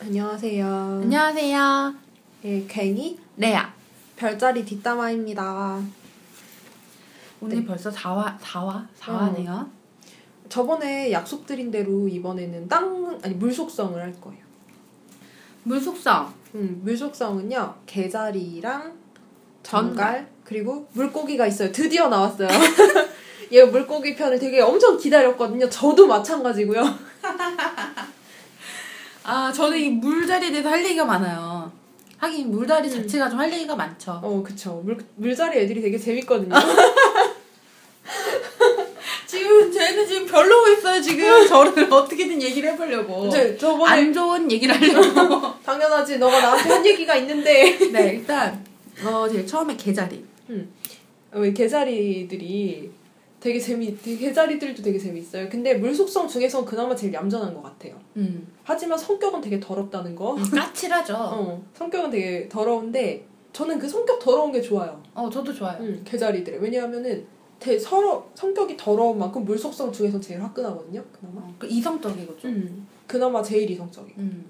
안녕하세요. 안녕하세요. 예, 괭이 레아. 별자리 뒷담화입니다. 오늘 네. 벌써 4화, 4화? 4화네요. 저번에 약속드린 대로 이번에는 땅 아니 물 속성을 할 거예요. 물 속성. 음, 물 속성은요 개자리랑 전갈. 전갈 그리고 물고기가 있어요. 드디어 나왔어요. 얘 물고기 편을 되게 엄청 기다렸거든요. 저도 마찬가지고요. 아, 저는 이 물자리에 대해서 할 얘기가 많아요. 하긴 물다리 자체가 좀 할 얘기가 많죠. 어, 그쵸. 물, 물자리 애들이 되게 재밌거든요. 지금 쟤는 지금 별로고 있어요, 지금. 저를 어떻게든 얘기를 해보려고. 저, 저번에 안 좋은 얘기를 하려고. 당연하지. 너가 나한테 한 얘기가 있는데. 네, 일단, 어, 제일 처음에 개자리. 왜 개자리들이 되게 재미, 되게 개자리들도 되게 재밌어요. 근데 물속성 중에선 그나마 제일 얌전한 것 같아요. 음. 하지만 성격은 되게 더럽다는 거. 까칠하죠. 어, 성격은 되게 더러운데 저는 그 성격 더러운 게 좋아요. 어, 저도 좋아요. 음, 개자리들의 왜냐하면은 대, 서로 성격이 더러운 만큼 물속성 중에서 제일 화끈하거든요. 그나마. 어, 그 이성적이고 좀. 음, 그나마 제일 이성적이. 음.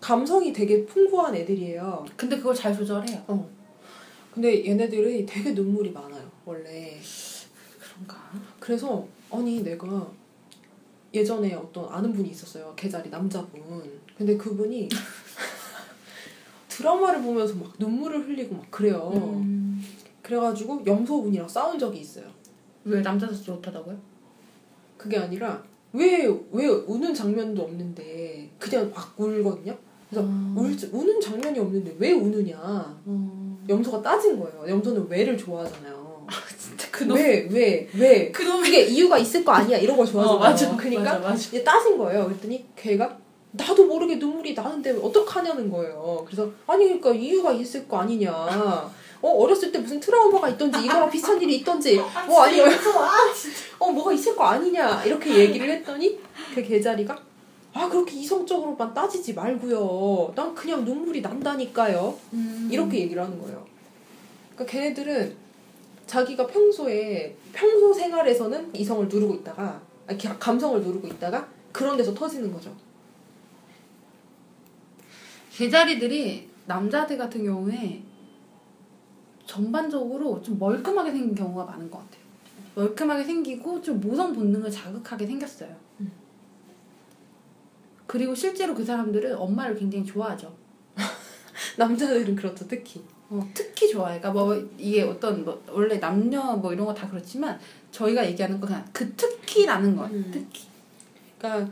감성이 되게 풍부한 애들이에요. 근데 그걸 잘 조절해요. 어. 근데 얘네들이 되게 눈물이 많아요. 원래. 그래서 아니 내가 예전에 어떤 아는 분이 있었어요. 개자리 남자분. 근데 그분이 드라마를 보면서 막 눈물을 흘리고 막 그래요. 음. 그래가지고 염소분이랑 싸운 적이 있어요. 왜 남자도 좋다다고요? 그게 아니라 왜 왜 우는 장면도 없는데 그냥 막 울거든요. 그래서 음. 울, 우는 장면이 없는데 왜 우느냐. 어. 염소가 따진 거예요. 염소는 왜를 좋아하잖아요. 그놈. 왜, 왜, 왜. 그놈이. 그게 이유가 있을 거 아니야. 이런 걸 좋아하잖아요. 어, 맞아. 그러니까 맞아, 맞아. 이제 따진 거예요. 그랬더니 걔가 나도 모르게 눈물이 나는데 어떡하냐는 거예요. 그래서 아니 그러니까 이유가 있을 거 아니냐. 어 어렸을 때 무슨 트라우마가 있던지 이거랑 비슷한 일이 있던지 뭐 아니면 어 뭐가 있을 거 아니냐 이렇게 얘기를 했더니 그 개자리가 아 그렇게 이성적으로만 따지지 말고요. 난 그냥 눈물이 난다니까요. 음. 이렇게 얘기를 하는 거예요. 그러니까 걔네들은 자기가 평소에 평소 생활에서는 이성을 누르고 있다가 아니, 기- 감성을 누르고 있다가 그런 데서 터지는 거죠. 개자리들이 남자들 같은 경우에 전반적으로 좀 멀끔하게 생긴 경우가 많은 것 같아요. 멀끔하게 생기고 좀 모성 본능을 자극하게 생겼어요. 음. 그리고 실제로 그 사람들은 엄마를 굉장히 좋아하죠. 남자들은 그렇죠, 특히. 어, 특히 좋아해. 그러니까 뭐 이게 어떤 뭐 원래 남녀 뭐 이런 거 다 그렇지만 저희가 얘기하는 건 그냥 그 특히라는 거예요. 음. 특히. 그러니까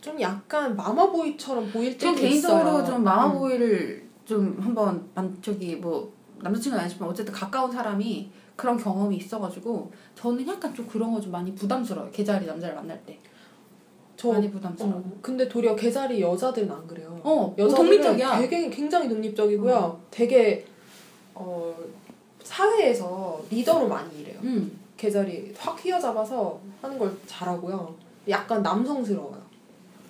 좀 약간 마마보이처럼 보일 때도 저 개인적으로 있어요. 좀 음. 마마보이를 좀 한번 만 저기 뭐 남자친구는 아니지만 어쨌든 가까운 사람이 그런 경험이 있어가지고 저는 약간 좀 그런 거 좀 많이 부담스러워요. 개자리 남자를 만날 때 저 많이 부담스러워. 어, 근데 도리어 개자리 여자들은 안 그래요. 어, 여자들은 독립적이야. 되게 굉장히 독립적이고요. 되게 어 사회에서 리더로 많이 일해요. 음, 개자리 확 휘어잡아서 하는 걸 잘하고요. 약간 남성스러워요.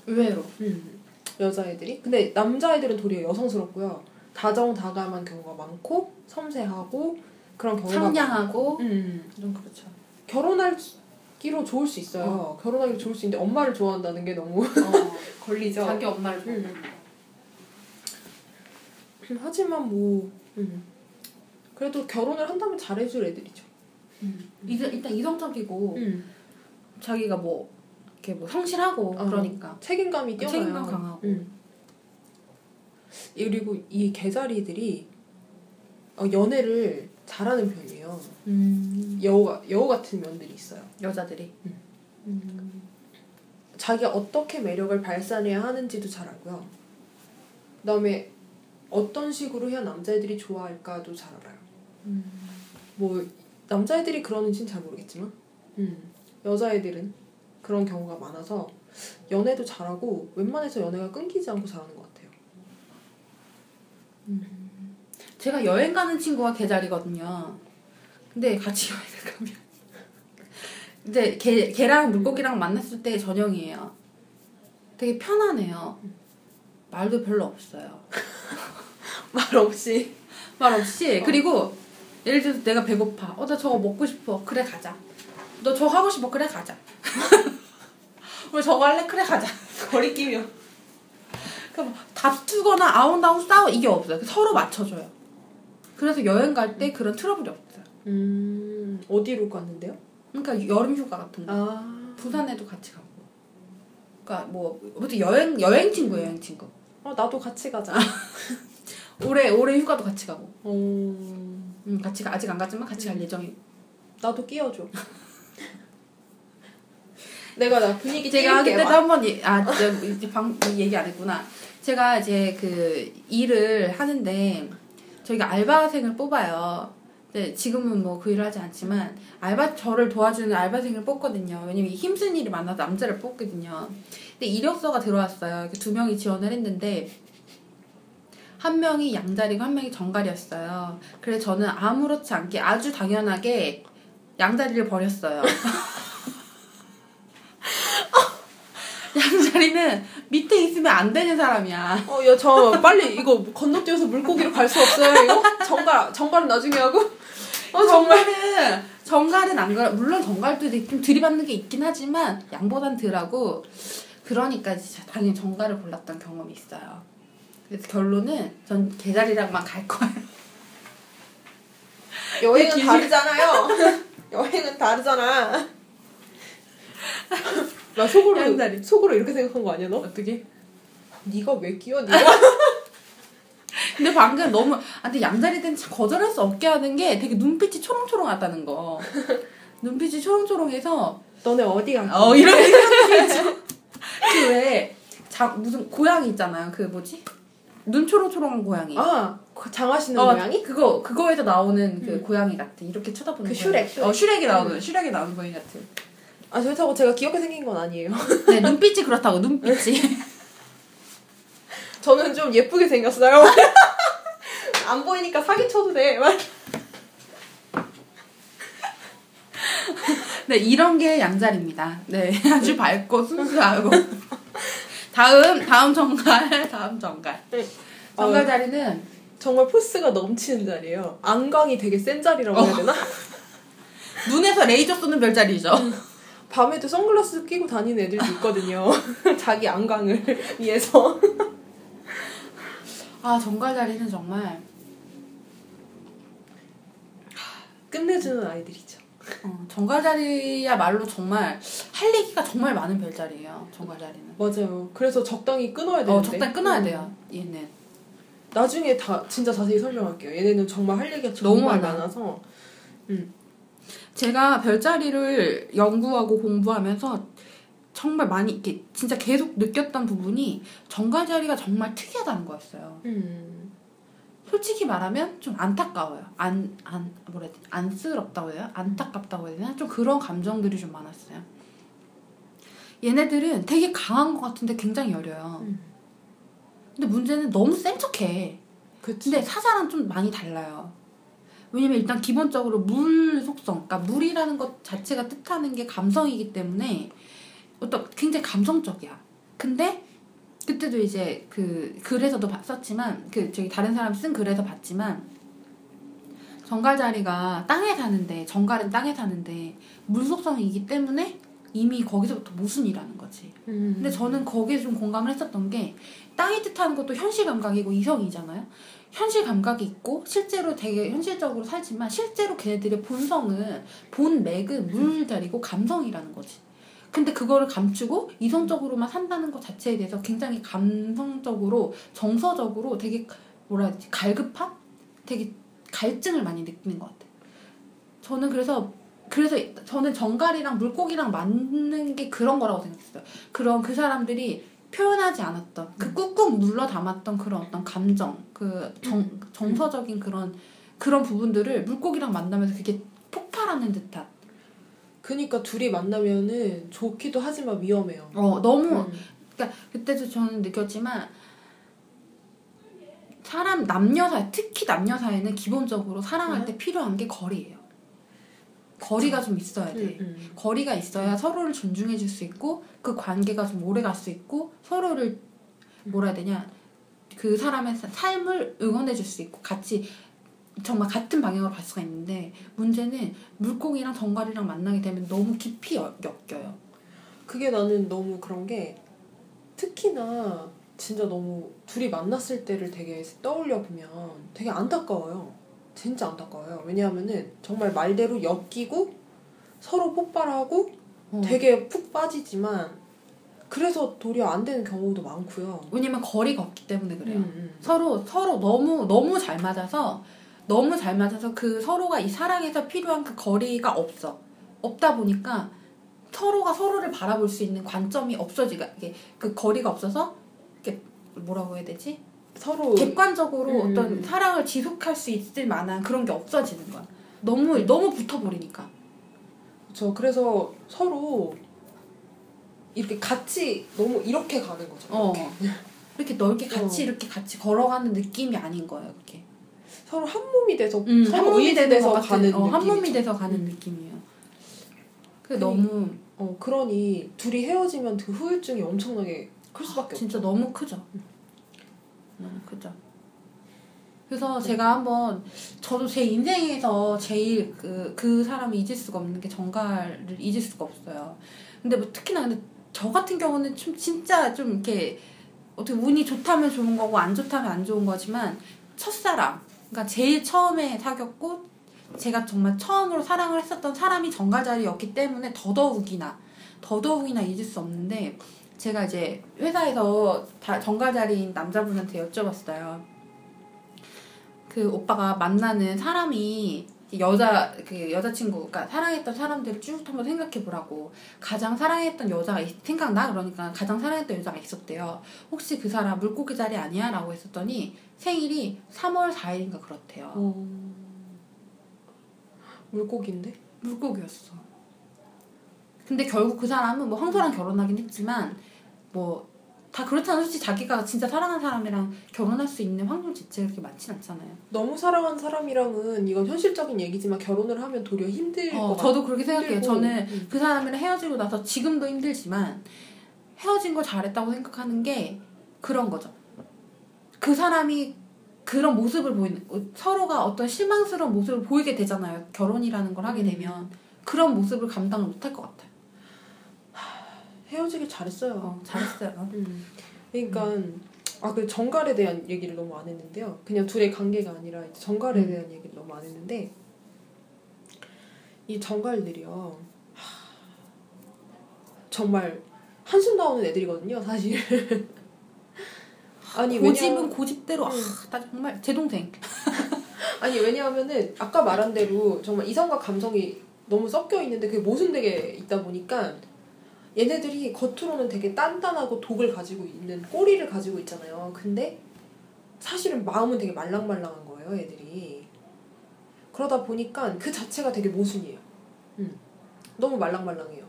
의외로. 음. 여자애들이. 근데 남자애들은 도리어 여성스럽고요. 다정다감한 경우가 많고 섬세하고 그런 경우가 상냥하고 많- 음. 좀 그렇죠. 결혼하기로 좋을 수 있어요. 결혼하기로 좋을 수 있는데 엄마를 좋아한다는 게 너무 어, 걸리죠. 자기 엄마를 음. 음, 하지만 뭐 음. 그래도 결혼을 한다면 잘해줄 애들이죠. 음. 일단 이성적이고 음. 자기가 뭐 이렇게 뭐 성실하고 어. 그러니까 책임감이 뛰어나요. 책임감 강하고. 음. 그리고 이 개자리들이 어, 연애를 잘하는 편이에요. 음. 여우 여우 같은 면들이 있어요. 여자들이. 음. 음. 자기가 어떻게 매력을 발산해야 하는지도 잘 알고요. 그다음에 어떤 식으로 해야 남자애들이 좋아할까도 잘 알아요. 음. 뭐 남자애들이 그러는지는 잘 모르겠지만 음. 여자애들은 그런 경우가 많아서 연애도 잘하고 웬만해서 연애가 끊기지 않고 잘하는 것 같아요. 제가 여행 가는 친구가 개자리거든요. 근데 같이 여행을 가면 이제 개 개랑 물고기랑 만났을 때 저녁이에요. 되게 편하네요. 말도 별로 없어요. 말 없이 말 없이 그리고 예를 들어서 내가 배고파. 어 나 저거 먹고 싶어. 그래 가자. 너 저거 하고 싶어. 그래 가자. 우리 저거 할래? 그래 가자. 거리끼며 그러니까 뭐 다투거나 아웅다웅 싸워 이게 없어요. 서로 맞춰줘요. 그래서 여행 갈 때 그런 트러블이 없어요. 음 어디로 갔는데요? 그러니까 여름 휴가 같은 거. 아 부산에도 같이 가고. 그러니까 뭐 아무튼 여행 여행 친구 여행 친구. 어, 나도 같이 가자. 올해 올해 휴가도 같이 가고. 어, 음 같이 가 아직 안 갔지만 같이 갈 예정이. 나도 끼워줘. 내가 나 분위기 제가 그때도 막. 한번 예- 아방이 얘기 안 했구나. 제가 이제 그 일을 하는데 저희가 알바생을 뽑아요. 근데 지금은 뭐 그 일을 하지 않지만 알바 저를 도와주는 알바생을 뽑거든요. 왜냐면 이 힘쓴 일이 많아서 남자를 뽑거든요. 근데 이력서가 들어왔어요. 이렇게 두 명이 지원을 했는데 한 명이 양자리고 한 명이 정갈이었어요. 그래서 저는 아무렇지 않게 아주 당연하게 양자리를 버렸어요. 양자리는 밑에 있으면 안 되는 사람이야. 어, 야, 저 빨리 이거 건너뛰어서 물고기로 갈 수 없어요, 이거? 정갈, 정갈은 나중에 하고? 어, 정말. 정갈은 정갈은 안 그래. 물론 정갈도 좀 들이받는 게 있긴 하지만 양보단 덜하고 그러니까 진짜 당연히 정갈을 골랐던 경험이 있어요. 그래서 결론은 전 개자리랑만 갈 거예요. 여행은 길- 다르잖아요. 여행은 다르잖아. 나 속으로, 양다리. 속으로 이렇게 생각한 거 아니야, 너? 어떻게? 네가 왜 끼워, 네가? 근데 방금 너무 아 근데 참 거절할 수 없게 하는 게 되게 눈빛이 초롱초롱하다는 거. 눈빛이 초롱초롱해서 너네 어디 가? 어 이런 생각이 그왜 무슨 고양이 있잖아요. 그 뭐지? 눈 초롱초롱한 고양이. 아, 그 장하시는 어, 모양이? 그거 그거에서 나오는 그 음. 고양이 같은 이렇게 쳐다보는 그 고양이. 슈렉. 어 슈렉이 나오는 슈렉이 나오는 고양이 같은. 아, 그렇다고 제가 귀엽게 생긴 건 아니에요. 네 눈빛이 그렇다고 눈빛이. 저는 좀 예쁘게 생겼어요. 안 보이니까 사기 쳐도 돼. 네 이런 게 양자리입니다. 네 아주 밝고 순수하고. 다음 다음 정갈 다음 정갈. 네. 정갈 자리는 정말 포스가 넘치는 자리예요. 안광이 되게 센 자리라고 해야 되나? 눈에서 레이저 쏘는 별자리죠. 밤에도 선글라스 끼고 다니는 애들도 있거든요. 자기 안광을 위해서. 아 정갈 자리는 정말 끝내주는 아이들이죠. 어, 정갈 자리야말로 정말 할 얘기가 정말 많은 별자리예요. 정갈 자리는. 맞아요. 그래서 적당히 끊어야 되는데. 어 적당히 끊어야 음. 돼요. 얘는. 나중에 다 진짜 자세히 설명할게요. 얘네는 정말 할 얘기가 너무 정말 많아. 많아서. 제가 별자리를 연구하고 공부하면서 정말 많이 이렇게 진짜 계속 느꼈던 부분이 정갈 자리가 정말 특이하다는 거였어요. 음. 솔직히 말하면 좀 안타까워요. 안, 안, 뭐라 해야 되지? 안쓰럽다고 해야 안타깝다고 해야 되나? 좀 그런 감정들이 좀 많았어요. 얘네들은 되게 강한 것 같은데 굉장히 여려요. 음. 근데 문제는 너무 센 척해. 그치. 근데 사자랑 좀 많이 달라요. 왜냐면 일단 기본적으로 물 속성, 그러니까 물이라는 것 자체가 뜻하는 게 감성이기 때문에 어떤 굉장히 감성적이야. 근데 그때도 이제 그 글에서도 봤- 썼지만 그 저기 다른 사람 쓴 글에서 봤지만 정갈 자리가 땅에 사는데 정갈은 땅에 사는데 물 속성이기 때문에 이미 거기서부터 모순이라는 거지. 음. 근데 저는 거기에 좀 공감을 했었던 게 땅이 뜻하는 것도 현실 감각이고 이성이잖아요. 현실 감각이 있고 실제로 되게 현실적으로 살지만 실제로 걔네들의 본성은 본 맥은 물 자리고 감성이라는 거지. 근데 그거를 감추고 이성적으로만 산다는 것 자체에 대해서 굉장히 감성적으로 정서적으로 되게 뭐라 해야 되지 갈급함? 되게 갈증을 많이 느끼는 것 같아요. 저는 그래서 그래서 저는 정갈이랑 물고기랑 맞는 게 그런 거라고 생각했어요. 그런 그 사람들이 표현하지 않았던 그 꾹꾹 눌러 담았던 그런 어떤 감정, 그 정, 정서적인 그런 그런 부분들을 물고기랑 만나면서 그게 폭발하는 듯한. 그니까 둘이 만나면은 좋기도 하지만 위험해요. 어 너무 음. 그러니까 그때도 저는 느꼈지만 사람 남녀 사이 특히 남녀 사이는 기본적으로 사랑할 때 필요한 게 거리예요. 거리가 좀 있어야 돼. 음, 음. 거리가 있어야 서로를 존중해 줄 수 있고 그 관계가 좀 오래 갈 수 있고 서로를 뭐라 해야 되냐 그 사람의 사- 삶을 응원해 줄 수 있고 같이 정말 같은 방향으로 갈 수가 있는데 문제는 물고기랑 정갈이랑 만나게 되면 너무 깊이 엮- 엮여요. 그게 나는 너무 그런 게 특히나 진짜 너무 둘이 만났을 때를 되게 떠올려 보면 되게 안타까워요. 진짜 안타까워요. 왜냐하면은 정말 말대로 엮이고 서로 폭발하고 어. 되게 푹 빠지지만 그래서 도리어 안 되는 경우도 많고요. 왜냐면 거리가 없기 때문에 그래요. 음, 음. 서로 서로 너무 너무 잘 맞아서 너무 잘 맞아서 그 서로가 이 사랑에서 필요한 그 거리가 없어. 없다 보니까 서로가 서로를 바라볼 수 있는 관점이 없어지가 이게 그 거리가 없어서 이게 뭐라고 해야 되지? 서로 객관적으로 음. 어떤 사랑을 지속할 수 있을 만한 그런 게 없어지는 거야. 너무 너무 붙어버리니까. 저 그래서 서로 이렇게 같이 너무 이렇게 가는 거죠. 어. 이렇게 넓게 같이 어. 이렇게 같이 걸어가는 느낌이 아닌 거예요, 그게. 서로 한 몸이 돼서 음, 한 몸이 의지돼서 돼서 가는 어, 한 몸이. 돼서 가는 음. 느낌이에요. 그 너무 어 그러니 둘이 헤어지면 그 후유증이 엄청나게 클 수밖에 진짜 없죠. 너무 크죠. 너무 크죠. 그래서 제가 한번 저도 제 인생에서 제일 그, 그 사람을 잊을 수가 없는 게 정갈을 잊을 수가 없어요. 근데 뭐 특히나 근데 저 같은 경우는 좀 진짜 좀 이렇게 어떻게 운이 좋다면 좋은 거고 안 좋다면 안 좋은 거지만 첫사랑 그러니까 제일 처음에 사귀었고 제가 정말 처음으로 사랑을 했었던 사람이 정갈자리였기 때문에 더더욱이나 더더욱이나 잊을 수 없는데 제가 이제 회사에서 다 정갈자리인 남자분한테 여쭤봤어요. 그 오빠가 만나는 사람이 여자 그 여자친구 그러니까 사랑했던 사람들 쭉 한번 생각해 보라고. 가장 사랑했던 여자가 있- 생각나? 그러니까 가장 사랑했던 여자가 있었대요. 혹시 그 사람 물고기 자리 아니야 라고 했었더니 생일이 3월 4일인가 그렇대요. 어... 물고기인데? 물고기였어. 근데 결국 그 사람은 뭐 황소랑 결혼하긴 했지만 뭐 다 그렇잖아. 솔직히 자기가 진짜 사랑하는 사람이랑 결혼할 수 있는 확률 자체가 그렇게 많진 않잖아요. 너무 사랑한 사람이랑은 이건 현실적인 얘기지만 결혼을 하면 도리어 힘들 어, 것 저도 그렇게 생각해요. 힘들고. 저는 음. 그 사람이랑 헤어지고 나서 지금도 힘들지만 헤어진 걸 잘했다고 생각하는 게 그런 거죠. 그 사람이 그런 모습을 보이는 어, 서로가 어떤 실망스러운 모습을 보이게 되잖아요. 결혼이라는 걸 하게 음. 되면 그런 모습을 감당을 못할 것 같아요. 헤어지길 잘했어요. 어, 잘했어요. 음. 그러니까 아그 정갈에 대한 얘기를 너무 안 했는데요. 그냥 둘의 관계가 아니라 이제 정갈에 음. 대한 얘기를 너무 안 했는데 이 정갈들이요. 하, 정말 한숨 나오는 애들이거든요, 사실. 아니 고집은 왜냐 고집대로 아, 음. 나 정말 제 동생. 아니 왜냐하면은 아까 말한 대로 정말 이성과 감정이 너무 섞여 있는데 그게 모순되게 있다 보니까 얘네들이 겉으로는 되게 단단하고 독을 가지고 있는 꼬리를 가지고 있잖아요. 근데 사실은 마음은 되게 말랑말랑한 거예요, 애들이. 그러다 보니까 그 자체가 되게 모순이에요. 음. 너무 말랑말랑해요.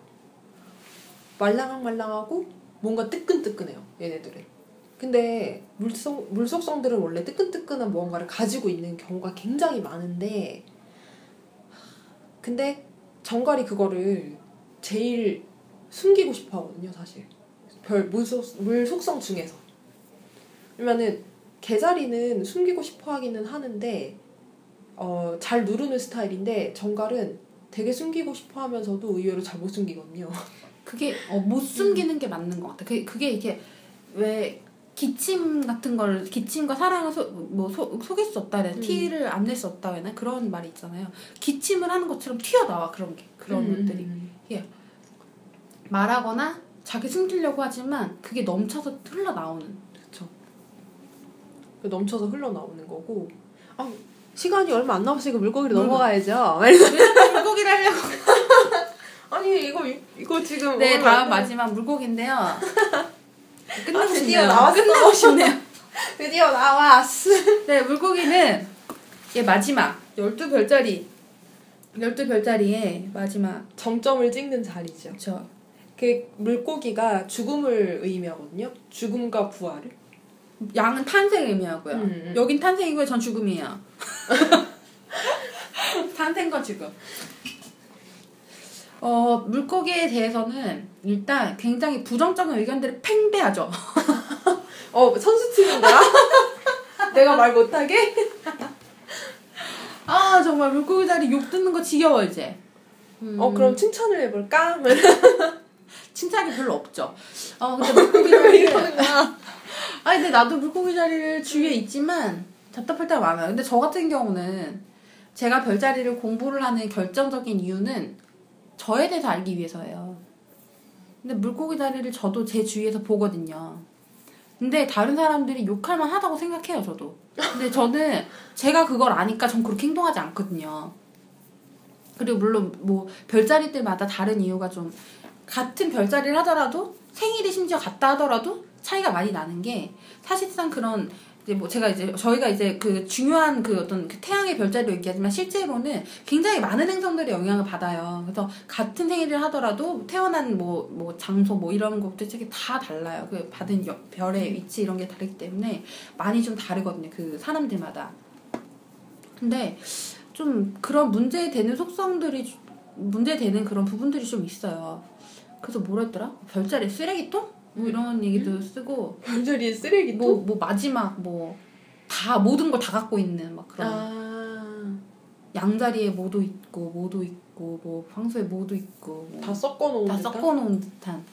말랑말랑하고 뭔가 뜨끈뜨끈해요, 얘네들은. 근데 물속, 물속성들은 원래 뜨끈뜨끈한 무언가를 가지고 있는 경우가 굉장히 많은데 근데 정갈이 그거를 제일 숨기고 싶어 하거든요, 사실. 별 물속, 물 속성 중에서. 그러면은 개자리는 숨기고 싶어 하기는 하는데 어, 잘 누르는 스타일인데 정갈은 되게 숨기고 싶어 하면서도 의외로 잘 못 숨기거든요. 그게 어, 못 숨기는 게 맞는 것 같아. 그게, 그게 이게 왜 기침 같은 걸 기침과 사랑을 소, 뭐 소, 속일 수 없다 해 음. 티를 안 낼 수 없다 해나 그런 말이 있잖아요. 기침을 하는 것처럼 튀어나와 그런 게 그런 음. 것들이 말하거나 자기 숨기려고 하지만 그게 넘쳐서 흘러나오는. 그쵸. 넘쳐서 흘러나오는 거고 아 시간이 얼마 안 남았으니까 물고기를 물고- 넘어가야죠. 물고기를 하려고? 아니 이거 이거 지금 네 다음 마지막 물고기인데요. 끝내고 아, 드디어. 나왔어. 끝내고 싶네요. 드디어 나왔어. 네, 물고기는 얘 마지막 12별짜리 12별짜리의 마지막 정점을 찍는 자리죠. 저 그 물고기가 죽음을 의미하거든요. 죽음과 부활을. 양은 탄생 의미하고요. 음, 음. 여긴 탄생이고요. 전 죽음이에요. 탄생과 죽음. 어, 물고기에 대해서는 일단 굉장히 부정적인 의견들을 팽배하죠. 어 선수팀인 거야? 내가 말 못하게? 아, 정말 물고기 다리 욕 듣는 거 지겨워, 이제. 음, 어 그럼 칭찬을 해볼까? 칭찬이 별로 없죠. 어, 근데 물고기 다리는 이러는 거야. 아니 근데 나도 물고기 자리를 주위에 있지만 답답할 때가 많아요. 근데 저 같은 경우는 제가 별자리를 공부를 하는 결정적인 이유는 저에 대해서 알기 위해서예요. 근데 물고기 자리를 저도 제 주위에서 보거든요. 근데 다른 사람들이 욕할 만 하다고 생각해요, 저도. 근데 저는 제가 그걸 아니까 전 그렇게 행동하지 않거든요. 그리고 물론 뭐 별자리들마다 다른 이유가 좀 같은 별자리를 하더라도 생일이 심지어 같다 하더라도 차이가 많이 나는 게 사실상 그런 이제 뭐 제가 이제 저희가 이제 그 중요한 그 어떤 그 태양의 별자리로 얘기하지만 실제로는 굉장히 많은 행성들의 영향을 받아요. 그래서 같은 생일을 하더라도 태어난 뭐, 뭐 장소 뭐 이런 것들 되게 다 달라요. 그 받은 여- 별의 위치 이런 게 다르기 때문에 많이 좀 다르거든요. 그 사람들마다. 근데 좀 그런 문제되는 속성들이 주- 문제되는 그런 부분들이 좀 있어요. 그래서 뭐랬더라? 별자리 쓰레기통? 뭐 이런 얘기도 쓰고 별자리의 쓰레기통? 뭐, 뭐 마지막 뭐 다 모든 걸 다 갖고 있는 막 그런 아, 양자리에 뭐도 있고 뭐도 있고 뭐 황소에 뭐도 있고 뭐 다 섞어놓은 다 듯한? 섞어놓은 듯한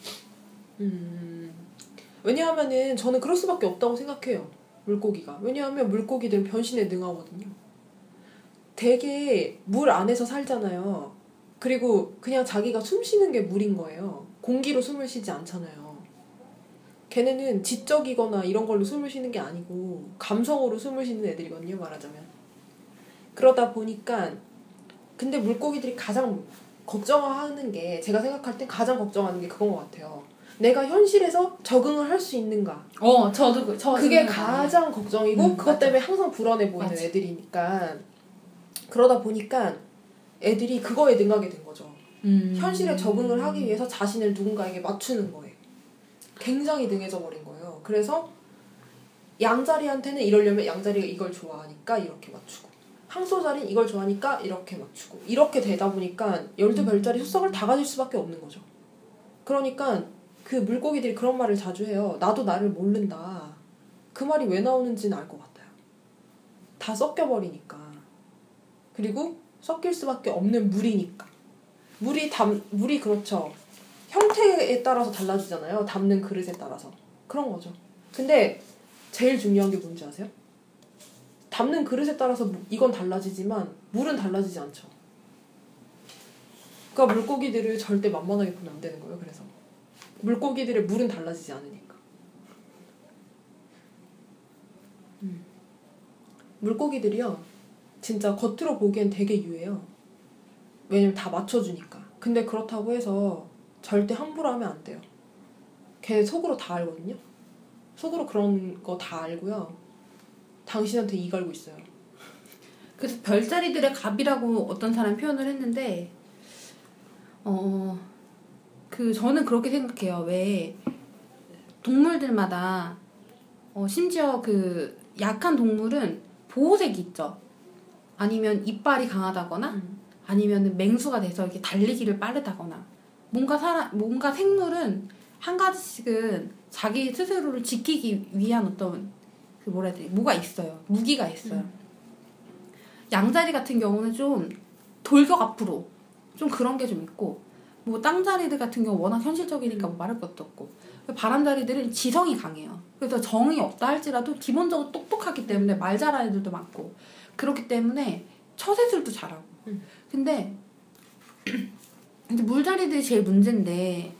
음. 왜냐하면은 저는 그럴 수밖에 없다고 생각해요. 물고기가. 왜냐하면 물고기들은 변신에 능하거든요. 되게 물 안에서 살잖아요. 그리고 그냥 자기가 숨 쉬는 게 물인 거예요. 공기로 숨을 쉬지 않잖아요. 걔네는 지적이거나 이런 걸로 숨을 쉬는 게 아니고 감성으로 숨을 쉬는 애들이거든요, 말하자면. 그러다 보니까 근데 물고기들이 가장 걱정하는 게 제가 생각할 땐 가장 걱정하는 게 그건 것 같아요. 내가 현실에서 적응을 할 수 있는가. 어 저도 그- 저 그게. 가장 걱정이고 음, 그것 맞아. 때문에 항상 불안해 보이는 맞아. 애들이니까 그러다 보니까 애들이 그거에 능하게 된 거죠. 음. 현실에 적응을 하기 위해서 자신을 누군가에게 맞추는 거예요. 굉장히 능해져 버린 거예요. 그래서 양자리한테는 이러려면 양자리가 이걸 좋아하니까 이렇게 맞추고 항소자리는 이걸 좋아하니까 이렇게 맞추고 이렇게 되다 보니까 열두 별자리 속성을 다 가질 수밖에 없는 거죠. 그러니까 그 물고기들이 그런 말을 자주 해요. 나도 나를 모른다. 그 말이 왜 나오는지는 알 것 같아요. 다 섞여버리니까. 그리고 섞일 수밖에 없는 물이니까. 물이 담 물이 그렇죠. 형태에 따라서 달라지잖아요. 담는 그릇에 따라서. 그런 거죠. 근데 제일 중요한 게 뭔지 아세요? 담는 그릇에 따라서 무- 이건 달라지지만 물은 달라지지 않죠. 그러니까 물고기들을 절대 만만하게 보면 안 되는 거예요. 그래서 물고기들의 물은 달라지지 않으니까. 음. 물고기들이요. 진짜 겉으로 보기엔 되게 유해요. 왜냐면 다 맞춰주니까. 근데 그렇다고 해서 절대 함부로 하면 안 돼요. 걔 속으로 다 알거든요. 속으로 그런 거 다 알고요. 당신한테 이 갈고 있어요. 그래서 별자리들의 갑이라고 어떤 사람 표현을 했는데 어 그 저는 그렇게 생각해요. 왜 동물들마다 어 심지어 그 약한 동물은 보호색이 있죠. 아니면 이빨이 강하다거나 아니면 맹수가 돼서 이렇게 달리기를 빠르다거나 뭔가 사람 뭔가 생물은 한 가지씩은 자기 스스로를 지키기 위한 어떤 그 뭐라 해야 되지 뭐가 있어요? 무기가 있어요. 양자리 같은 경우는 좀 돌격 앞으로 좀 그런 게 좀 있고 뭐 땅자리들 같은 경우 워낙 현실적이니까 뭐 말할 것도 없고 바람자리들은 지성이 강해요. 그래서 정이 없다 할지라도 기본적으로 똑똑하기 때문에 말 잘하는 애들도 많고 그렇기 때문에 처세술도 잘하고. 음. 근데 근데 물자리들이 제일 문제인데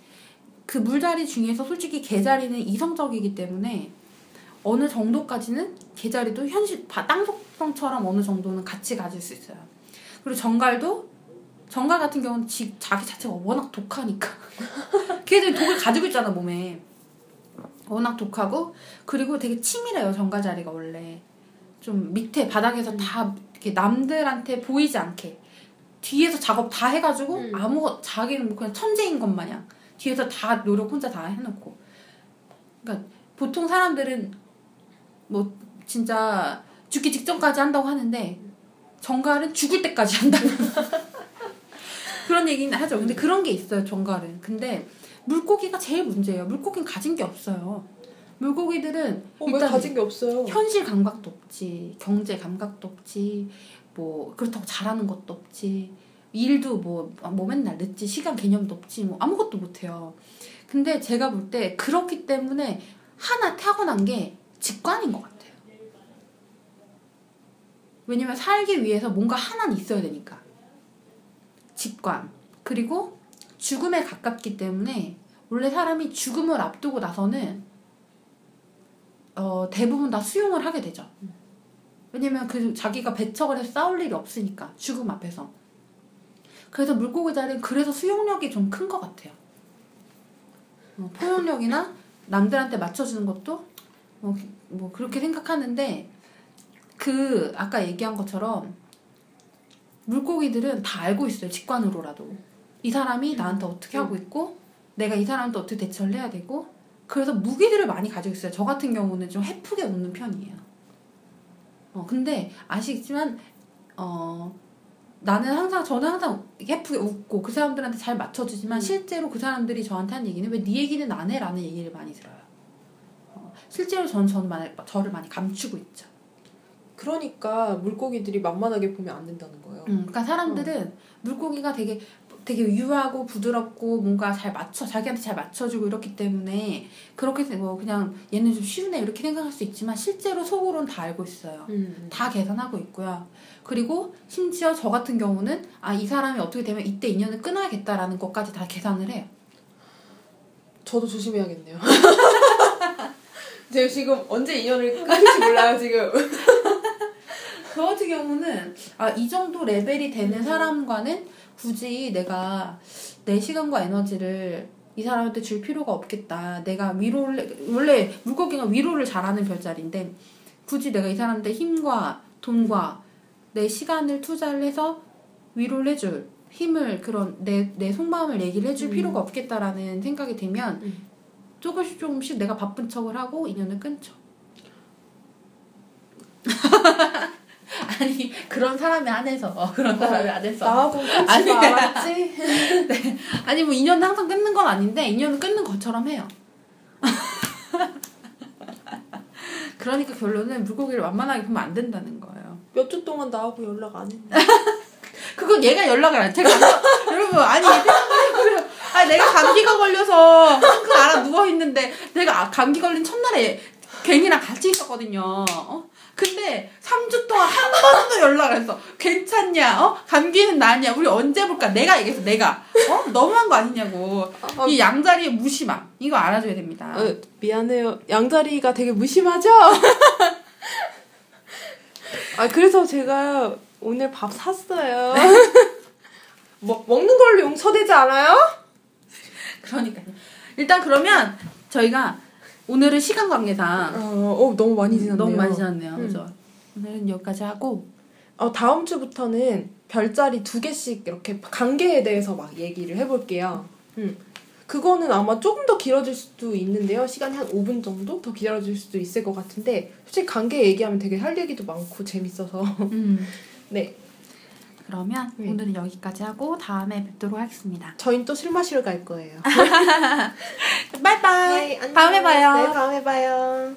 그 물자리 중에서 솔직히 개자리는 이성적이기 때문에 어느 정도까지는 개자리도 현실 바- 땅 속성처럼 어느 정도는 같이 가질 수 있어요. 그리고 정갈도 정갈 같은 경우는 지, 자기 자체가 워낙 독하니까. 걔들이 독을 가지고 있잖아 몸에. 워낙 독하고. 그리고 되게 치밀해요 정갈 자리가 원래 좀 밑에 바닥에서 다 이렇게 남들한테 보이지 않게 뒤에서 작업 다 해가지고 음. 아무 자기는 뭐 그냥 천재인 것 마냥 뒤에서 다 노력 혼자 다 해놓고 그러니까 보통 사람들은 뭐 진짜 죽기 직전까지 한다고 하는데 정갈은 죽을 때까지 한다고 그런 얘기는 하죠. 근데 그런 게 있어요, 정갈은. 근데 물고기가 제일 문제예요. 물고기는 가진 게 없어요. 물고기들은 어, 왜 일단 가진 게 없어요? 현실 감각도 없지, 경제 감각도 없지, 뭐 그렇다고 잘하는 것도 없지, 일도 뭐, 뭐 맨날 늦지, 시간 개념도 없지, 뭐 아무것도 못해요. 근데 제가 볼 때 그렇기 때문에 하나 타고난 게 직관인 것 같아요. 왜냐면 살기 위해서 뭔가 하나는 있어야 되니까. 직관. 그리고 죽음에 가깝기 때문에 원래 사람이 죽음을 앞두고 나서는 어, 대부분 다 수용을 하게 되죠. 왜냐면 그 자기가 배척을 해서 싸울 일이 없으니까 죽음 앞에서. 그래서 물고기 자리는 그래서 수용력이 좀 큰 것 같아요. 어, 포용력이나 남들한테 맞춰주는 것도 뭐, 뭐 그렇게 생각하는데 그 아까 얘기한 것처럼 물고기들은 다 알고 있어요 직관으로라도 이 사람이 나한테 어떻게 하고 있고 내가 이 사람한테 어떻게 대처를 해야 되고 그래서 무기들을 많이 가지고 있어요 저 같은 경우는 좀 해프게 웃는 편이에요 어 근데 아시겠지만 어 나는 항상 저는 항상 예쁘게 웃고 그 사람들한테 잘 맞춰주지만 음. 실제로 그 사람들이 저한테 한 얘기는 왜 네 얘기는 안 해 라는 얘기를 많이 들어요. 어, 실제로 저는 저는 많이, 저를 많이 감추고 있죠. 그러니까 물고기들이 만만하게 보면 안 된다는 거예요. 음, 그러니까 사람들은 물고기가 되게 되게 유하고 부드럽고 뭔가 잘 맞춰 자기한테 잘 맞춰주고 이렇기 때문에 그렇게 생- 뭐 그냥 얘는 좀 쉬우네 이렇게 생각할 수 있지만 실제로 속으로는 다 알고 있어요. 음. 다 계산하고 있고요. 그리고 심지어 저 같은 경우는 아 이 사람이 어떻게 되면 이때 인연을 끊어야겠다라는 것까지 다 계산을 해요. 저도 조심해야겠네요. 제가 지금 언제 인연을 끊을지 몰라요 지금. 저 같은 경우는 아 이 정도 레벨이 되는 사람과는 굳이 내가 내 시간과 에너지를 이 사람한테 줄 필요가 없겠다. 내가 위로를 원래 물고기가 위로를 잘하는 별자리인데 굳이 내가 이 사람한테 힘과 돈과 내 시간을 투자를 해서 위로를 해줄 힘을 그런 내 내 속마음을 얘기를 해줄 음. 필요가 없겠다라는 생각이 들면 음. 조금씩 조금씩 내가 바쁜 척을 하고 인연을 끊죠. 그런 사람이 안에서 어, 그런 사람이 안에서 나하고 끊지. 말았지. 아니 뭐 인연을 항상 끊는 건 아닌데 인연을 끊는 것처럼 해요. 그러니까 결론은 물고기를 완만하게 보면 안 된다는 거예요. 몇 주 동안 나하고 연락 안 했네. 그건 얘가 연락을 안. 제가 안- 여러분 아니. 아 내가 감기가 걸려서 그 알아 누워 있는데 내가 아- 감기 걸린 첫날에 괜히랑 같이 있었거든요. 어? 근데 3주 동안 한 번도 연락을 안 했어. 괜찮냐? 어? 감기는 나냐? 우리 언제 볼까? 내가 얘기했어. 내가. 어? 너무한 거 아니냐고. 아, 이 양자리의 무심함. 이거 알아줘야 됩니다. 어, 미안해요. 양자리가 되게 무심하죠? 아, 그래서 제가 오늘 밥 샀어요. 뭐, 먹는 걸로 용서되지 않아요? 그러니까요. 일단 그러면 저희가 오늘은 시간 관계상 어, 어, 너무 많이 지났네요. 너무 많이 지났네요. 음. 그죠? 오늘은 여기까지 하고 어, 다음 주부터는 별자리 두 개씩 이렇게 관계에 대해서 막 얘기를 해볼게요. 음. 그거는 아마 조금 더 길어질 수도 있는데요. 시간이 한 5분 정도 더 길어질 수도 있을 것 같은데, 솔직히 관계 얘기하면 되게 할 얘기도 많고 재밌어서. 음. 네. 그러면 네. 오늘은 여기까지 하고 다음에 뵙도록 하겠습니다. 저희는 또 술 마시러 갈 거예요. 바이바이. 네. 다음에 봐요. 네, 다음에 봐요.